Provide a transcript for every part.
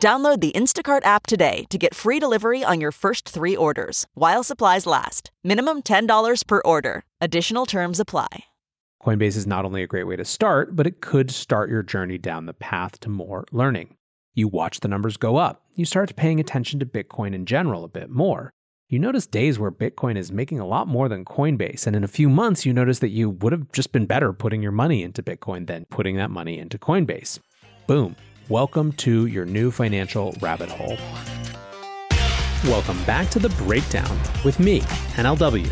Download the Instacart app today to get free delivery on your first three orders while supplies last. Minimum $10 per order. Additional terms apply. Coinbase is not only a great way to start, but it could start your journey down the path to more learning. You watch the numbers go up. You start paying attention to Bitcoin in general a bit more. You notice days where Bitcoin is making a lot more than Coinbase, and in a few months, you notice that you would have just been better putting your money into Bitcoin than putting that money into Coinbase. Boom. Welcome to your new financial rabbit hole. Welcome back to The Breakdown with me, NLW.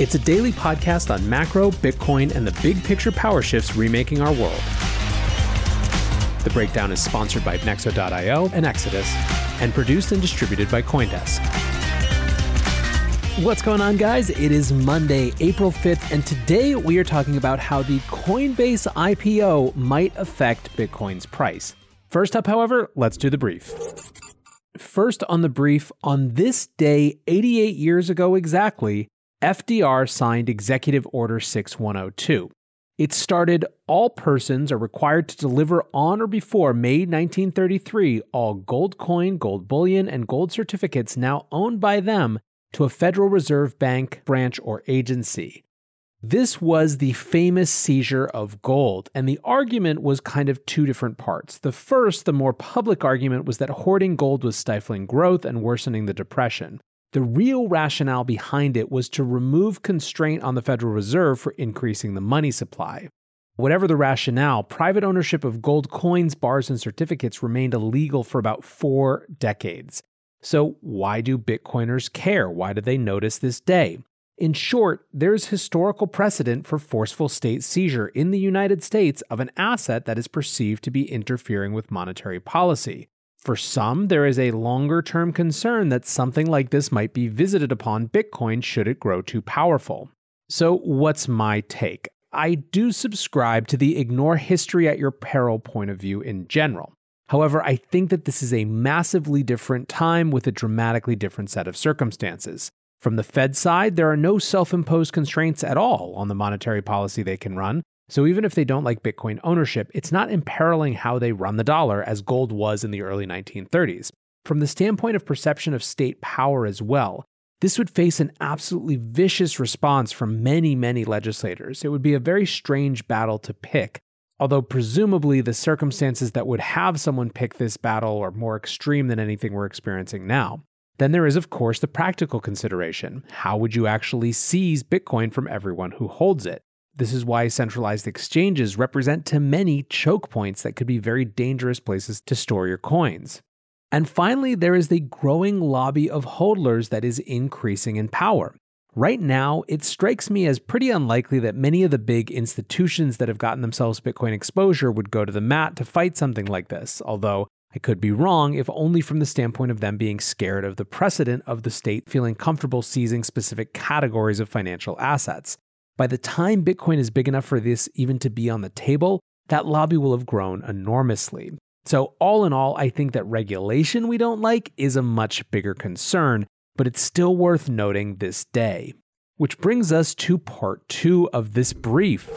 It's a daily podcast on macro, Bitcoin, and the big picture power shifts remaking our world. The Breakdown is sponsored by Nexo.io and Exodus, and produced and distributed by Coindesk. What's going on, guys? It is Monday, April 5th, and today we are talking about how the Coinbase IPO might affect Bitcoin's price. First up, however, let's do the brief. First, on the brief, on this day, 88 years ago exactly, FDR signed Executive Order 6102. It started all persons are required to deliver on or before May 1933 all gold coin, gold bullion, and gold certificates now owned by them to a Federal Reserve Bank branch or agency. This was the famous seizure of gold, and the argument was kind of two different parts. The first, the more public argument, was that hoarding gold was stifling growth and worsening the Depression. The real rationale behind it was to remove constraint on the Federal Reserve for increasing the money supply. Whatever the rationale, private ownership of gold coins, bars, and certificates remained illegal for about four decades. So, why do Bitcoiners care? Why do they notice this day? In short, there's historical precedent for forceful state seizure in the United States of an asset that is perceived to be interfering with monetary policy. For some, there is a longer term concern that something like this might be visited upon Bitcoin should it grow too powerful. So, what's my take? I do subscribe to the ignore history at your peril point of view in general. However, I think that this is a massively different time with a dramatically different set of circumstances. From the Fed side, there are no self imposed constraints at all on the monetary policy they can run. So even if they don't like Bitcoin ownership, it's not imperiling how they run the dollar as gold was in the early 1930s. From the standpoint of perception of state power as well, this would face an absolutely vicious response from many, many legislators. It would be a very strange battle to pick Although presumably the circumstances that would have someone pick this battle are more extreme than anything we're experiencing now. Then there is, of course, the practical consideration. How would you actually seize Bitcoin from everyone who holds it? This is why centralized exchanges represent to many choke points that could be very dangerous places to store your coins. And finally, there is the growing lobby of hodlers that is increasing in power. Right now, it strikes me as pretty unlikely that many of the big institutions that have gotten themselves Bitcoin exposure would go to the mat to fight something like this, although I could be wrong if only from the standpoint of them being scared of the precedent of the state feeling comfortable seizing specific categories of financial assets. By the time Bitcoin is big enough for this even to be on the table, that lobby will have grown enormously. So, all in all, I think that regulation we don't like is a much bigger concern but it's still worth noting this day. Which brings us to part two of this brief.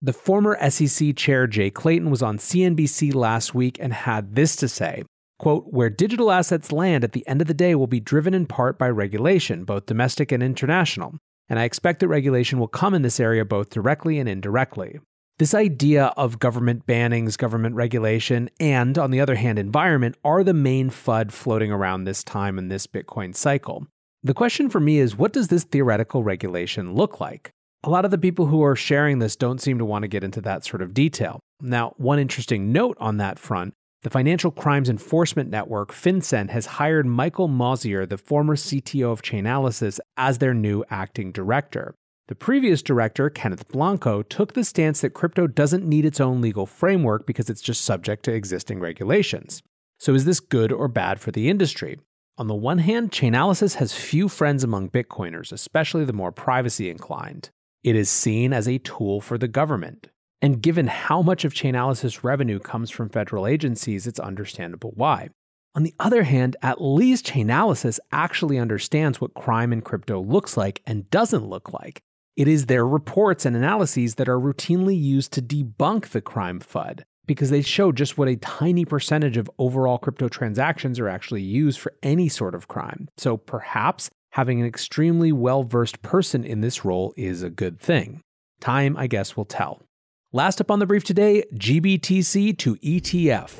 The former SEC chair Jay Clayton was on CNBC last week and had this to say quote, where digital assets land at the end of the day will be driven in part by regulation, both domestic and international. And I expect that regulation will come in this area both directly and indirectly. This idea of government bannings, government regulation, and on the other hand, environment are the main FUD floating around this time in this Bitcoin cycle. The question for me is what does this theoretical regulation look like? A lot of the people who are sharing this don't seem to want to get into that sort of detail. Now, one interesting note on that front the Financial Crimes Enforcement Network, FinCEN, has hired Michael Mosier, the former CTO of Chainalysis, as their new acting director. The previous director, Kenneth Blanco, took the stance that crypto doesn't need its own legal framework because it's just subject to existing regulations. So, is this good or bad for the industry? On the one hand, Chainalysis has few friends among Bitcoiners, especially the more privacy inclined. It is seen as a tool for the government. And given how much of Chainalysis revenue comes from federal agencies, it's understandable why. On the other hand, at least Chainalysis actually understands what crime in crypto looks like and doesn't look like, it is their reports and analyses that are routinely used to debunk the crime FUD because they show just what a tiny percentage of overall crypto transactions are actually used for any sort of crime. So perhaps having an extremely well versed person in this role is a good thing. Time, I guess, will tell. Last up on the brief today GBTC to ETF.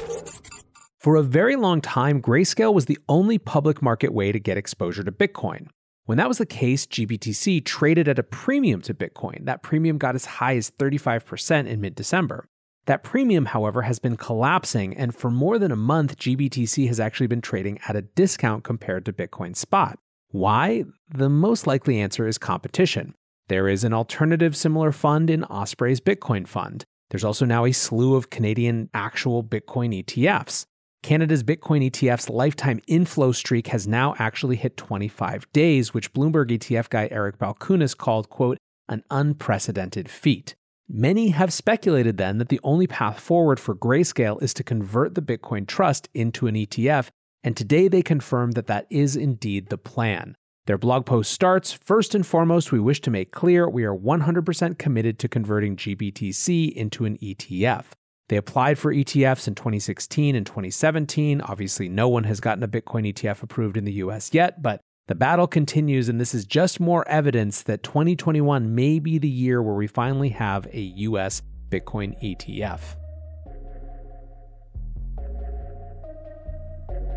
For a very long time, Grayscale was the only public market way to get exposure to Bitcoin. When that was the case, GBTC traded at a premium to Bitcoin. That premium got as high as 35% in mid December. That premium, however, has been collapsing, and for more than a month, GBTC has actually been trading at a discount compared to Bitcoin spot. Why? The most likely answer is competition. There is an alternative similar fund in Osprey's Bitcoin Fund. There's also now a slew of Canadian actual Bitcoin ETFs. Canada's Bitcoin ETF's lifetime inflow streak has now actually hit 25 days, which Bloomberg ETF guy Eric Balchunas called, quote, an unprecedented feat. Many have speculated then that the only path forward for Grayscale is to convert the Bitcoin Trust into an ETF, and today they confirm that that is indeed the plan. Their blog post starts First and foremost, we wish to make clear we are 100% committed to converting GBTC into an ETF. They applied for ETFs in 2016 and 2017. Obviously, no one has gotten a Bitcoin ETF approved in the US yet, but the battle continues, and this is just more evidence that 2021 may be the year where we finally have a US Bitcoin ETF.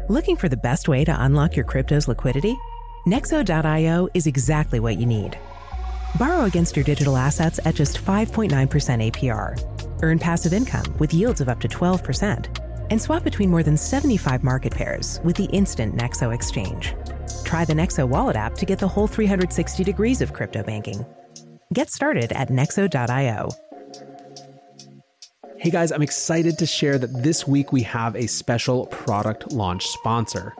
Looking for the best way to unlock your crypto's liquidity? Nexo.io is exactly what you need. Borrow against your digital assets at just 5.9% APR Earn passive income with yields of up to 12%. And swap between more than 75 market pairs with the instant Nexo exchange. Try the Nexo wallet app to get the whole 360 degrees of crypto banking. Get started at nexo.io. Hey guys, I'm excited to share that this week we have a special product launch sponsor.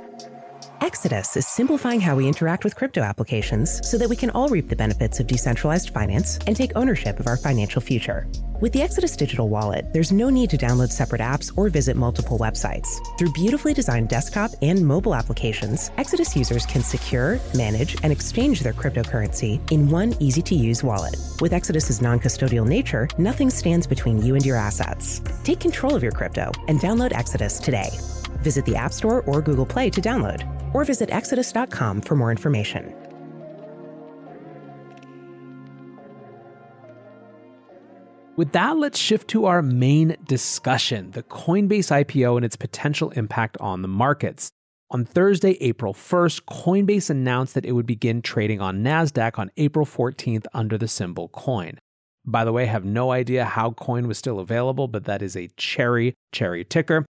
Exodus is simplifying how we interact with crypto applications so that we can all reap the benefits of decentralized finance and take ownership of our financial future. With the Exodus digital wallet, there's no need to download separate apps or visit multiple websites. Through beautifully designed desktop and mobile applications, Exodus users can secure, manage, and exchange their cryptocurrency in one easy to use wallet. With Exodus's non custodial nature, nothing stands between you and your assets. Take control of your crypto and download Exodus today. Visit the App Store or Google Play to download or visit exodus.com for more information. With that, let's shift to our main discussion the Coinbase IPO and its potential impact on the markets. On Thursday, April 1st, Coinbase announced that it would begin trading on NASDAQ on April 14th under the symbol COIN. By the way, I have no idea how Coin was still available, but that is a cherry, cherry ticker.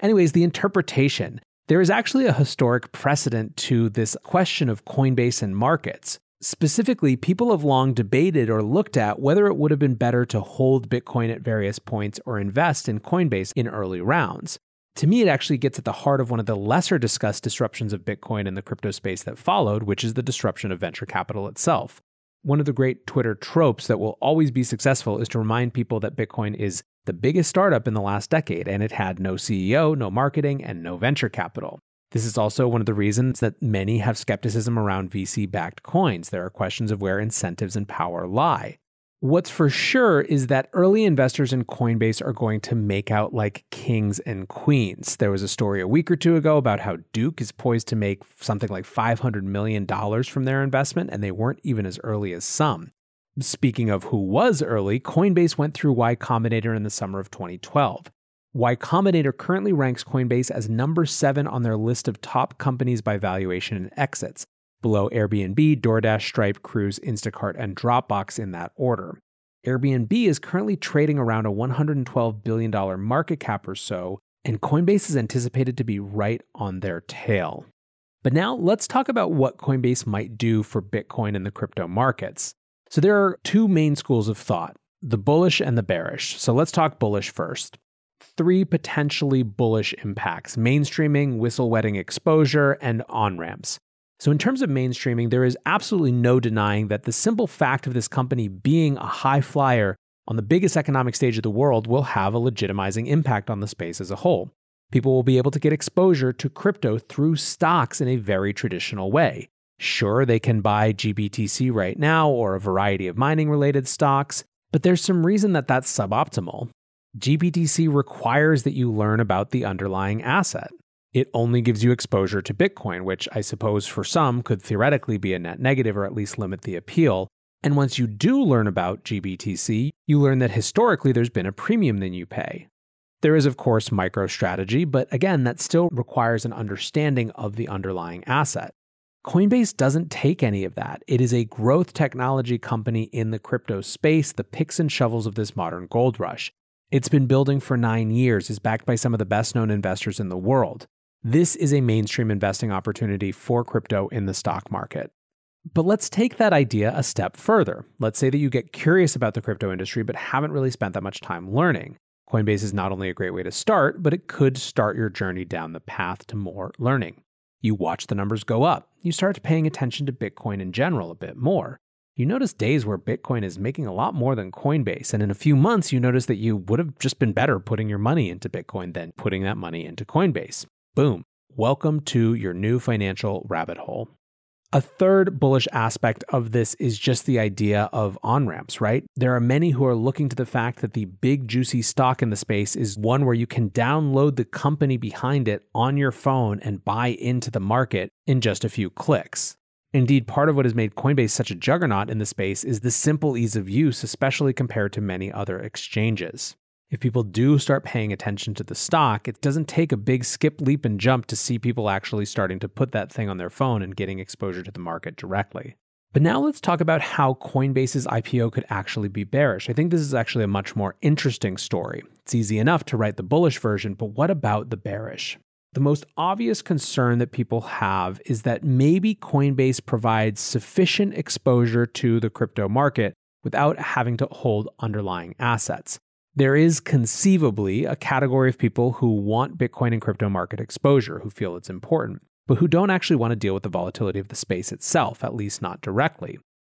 Anyways, the interpretation there is actually a historic precedent to this question of Coinbase and markets. Specifically, people have long debated or looked at whether it would have been better to hold Bitcoin at various points or invest in Coinbase in early rounds. To me, it actually gets at the heart of one of the lesser discussed disruptions of Bitcoin and the crypto space that followed, which is the disruption of venture capital itself. One of the great Twitter tropes that will always be successful is to remind people that Bitcoin is the biggest startup in the last decade, and it had no CEO, no marketing, and no venture capital. This is also one of the reasons that many have skepticism around VC backed coins. There are questions of where incentives and power lie. What's for sure is that early investors in Coinbase are going to make out like kings and queens. There was a story a week or two ago about how Duke is poised to make something like $500 million from their investment, and they weren't even as early as some. Speaking of who was early, Coinbase went through Y Combinator in the summer of 2012. Y Combinator currently ranks Coinbase as number seven on their list of top companies by valuation and exits, below Airbnb, DoorDash, Stripe, Cruise, Instacart, and Dropbox in that order. Airbnb is currently trading around a $112 billion market cap or so, and Coinbase is anticipated to be right on their tail. But now let's talk about what Coinbase might do for Bitcoin and the crypto markets. So there are two main schools of thought the bullish and the bearish. So let's talk bullish first. Three potentially bullish impacts mainstreaming, whistle wetting exposure, and on ramps. So, in terms of mainstreaming, there is absolutely no denying that the simple fact of this company being a high flyer on the biggest economic stage of the world will have a legitimizing impact on the space as a whole. People will be able to get exposure to crypto through stocks in a very traditional way. Sure, they can buy GBTC right now or a variety of mining related stocks, but there's some reason that that's suboptimal. GBTC requires that you learn about the underlying asset. It only gives you exposure to Bitcoin, which I suppose for some could theoretically be a net negative or at least limit the appeal. And once you do learn about GBTC, you learn that historically there's been a premium than you pay. There is, of course, MicroStrategy, but again, that still requires an understanding of the underlying asset. Coinbase doesn't take any of that. It is a growth technology company in the crypto space, the picks and shovels of this modern gold rush. It's been building for nine years, is backed by some of the best known investors in the world. This is a mainstream investing opportunity for crypto in the stock market. But let's take that idea a step further. Let's say that you get curious about the crypto industry but haven't really spent that much time learning. Coinbase is not only a great way to start, but it could start your journey down the path to more learning. You watch the numbers go up. You start paying attention to Bitcoin in general a bit more. You notice days where Bitcoin is making a lot more than Coinbase. And in a few months, you notice that you would have just been better putting your money into Bitcoin than putting that money into Coinbase. Boom. Welcome to your new financial rabbit hole. A third bullish aspect of this is just the idea of on ramps, right? There are many who are looking to the fact that the big, juicy stock in the space is one where you can download the company behind it on your phone and buy into the market in just a few clicks. Indeed, part of what has made Coinbase such a juggernaut in the space is the simple ease of use, especially compared to many other exchanges if people do start paying attention to the stock, it doesn't take a big skip, leap, and jump to see people actually starting to put that thing on their phone and getting exposure to the market directly. But now let's talk about how Coinbase's IPO could actually be bearish. I think this is actually a much more interesting story. It's easy enough to write the bullish version, but what about the bearish? The most obvious concern that people have is that maybe Coinbase provides sufficient exposure to the crypto market without having to hold underlying assets. There is conceivably a category of people who want Bitcoin and crypto market exposure, who feel it's important, but who don't actually want to deal with the volatility of the space itself, at least not directly.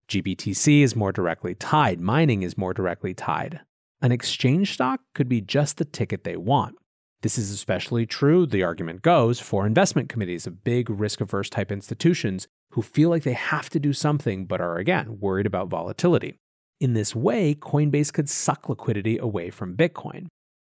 GBTC is more directly tied, mining is more directly tied. An exchange stock could be just the ticket they want. This is especially true, the argument goes, for investment committees of big risk averse type institutions who feel like they have to do something but are, again, worried about volatility. In this way, Coinbase could suck liquidity away from Bitcoin.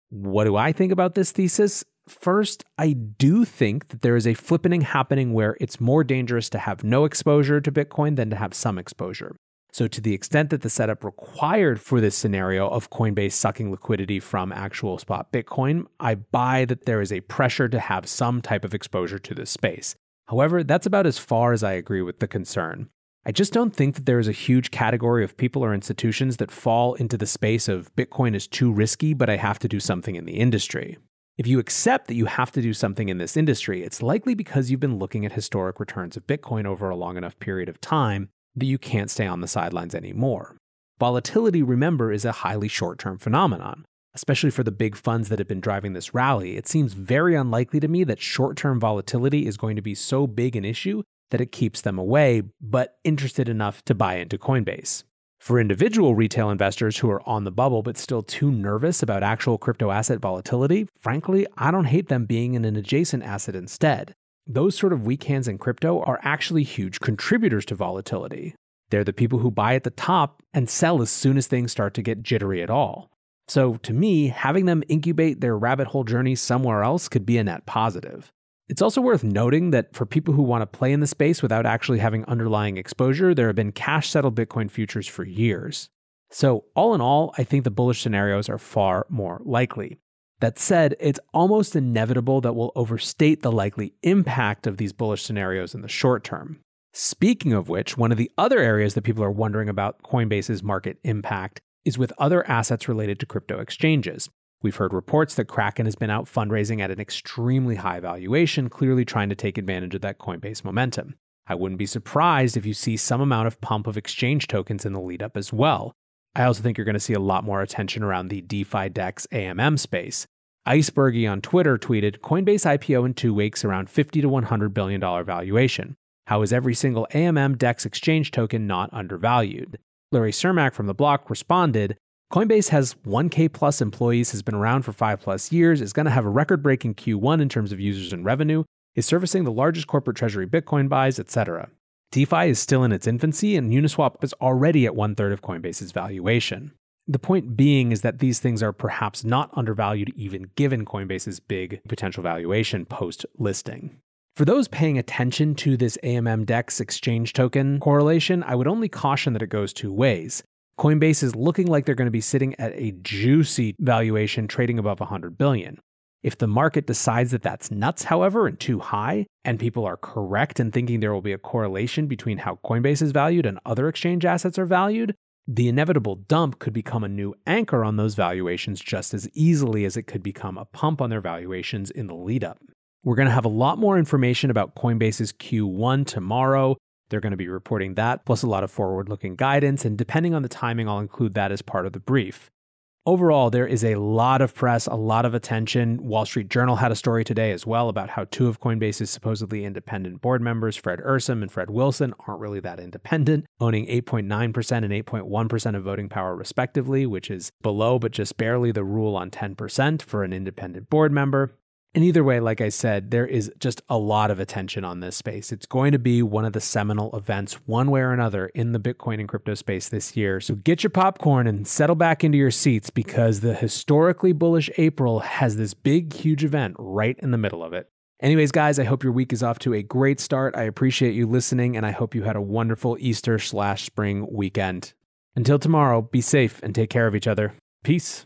What do I think about this thesis? First, I do think that there is a flippening happening where it's more dangerous to have no exposure to Bitcoin than to have some exposure. So, to the extent that the setup required for this scenario of Coinbase sucking liquidity from actual spot Bitcoin, I buy that there is a pressure to have some type of exposure to this space. However, that's about as far as I agree with the concern. I just don't think that there is a huge category of people or institutions that fall into the space of Bitcoin is too risky, but I have to do something in the industry. If you accept that you have to do something in this industry, it's likely because you've been looking at historic returns of Bitcoin over a long enough period of time that you can't stay on the sidelines anymore. Volatility, remember, is a highly short term phenomenon. Especially for the big funds that have been driving this rally, it seems very unlikely to me that short term volatility is going to be so big an issue that it keeps them away, but interested enough to buy into Coinbase. For individual retail investors who are on the bubble but still too nervous about actual crypto asset volatility, frankly, I don't hate them being in an adjacent asset instead. Those sort of weak hands in crypto are actually huge contributors to volatility. They're the people who buy at the top and sell as soon as things start to get jittery at all. So, to me, having them incubate their rabbit hole journey somewhere else could be a net positive. It's also worth noting that for people who want to play in the space without actually having underlying exposure, there have been cash settled Bitcoin futures for years. So, all in all, I think the bullish scenarios are far more likely. That said, it's almost inevitable that we'll overstate the likely impact of these bullish scenarios in the short term. Speaking of which, one of the other areas that people are wondering about Coinbase's market impact is with other assets related to crypto exchanges. We've heard reports that Kraken has been out fundraising at an extremely high valuation, clearly trying to take advantage of that Coinbase momentum. I wouldn't be surprised if you see some amount of pump of exchange tokens in the lead up as well. I also think you're going to see a lot more attention around the DeFi DEX AMM space. Icebergy on Twitter tweeted Coinbase IPO in two weeks around 50 to 100 billion dollar valuation. How is every single AMM DEX exchange token not undervalued? Larry Cermak from the block responded, Coinbase has 1K plus employees, has been around for five plus years, is going to have a record breaking Q1 in terms of users and revenue, is servicing the largest corporate treasury Bitcoin buys, etc. DeFi is still in its infancy, and Uniswap is already at one third of Coinbase's valuation. The point being is that these things are perhaps not undervalued even given Coinbase's big potential valuation post listing. For those paying attention to this AMM DEX exchange token correlation, I would only caution that it goes two ways. Coinbase is looking like they're going to be sitting at a juicy valuation trading above 100 billion. If the market decides that that's nuts, however, and too high, and people are correct in thinking there will be a correlation between how Coinbase is valued and other exchange assets are valued, the inevitable dump could become a new anchor on those valuations just as easily as it could become a pump on their valuations in the lead up. We're going to have a lot more information about Coinbase's Q1 tomorrow. They're going to be reporting that, plus a lot of forward looking guidance, and depending on the timing, I'll include that as part of the brief. Overall, there is a lot of press, a lot of attention. Wall Street Journal had a story today as well about how two of Coinbase's supposedly independent board members, Fred Ehrsam and Fred Wilson, aren't really that independent, owning 8.9% and 8.1% of voting power, respectively, which is below but just barely the rule on 10% for an independent board member. And either way, like I said, there is just a lot of attention on this space. It's going to be one of the seminal events, one way or another, in the Bitcoin and crypto space this year. So get your popcorn and settle back into your seats because the historically bullish April has this big, huge event right in the middle of it. Anyways, guys, I hope your week is off to a great start. I appreciate you listening, and I hope you had a wonderful Easter slash spring weekend. Until tomorrow, be safe and take care of each other. Peace.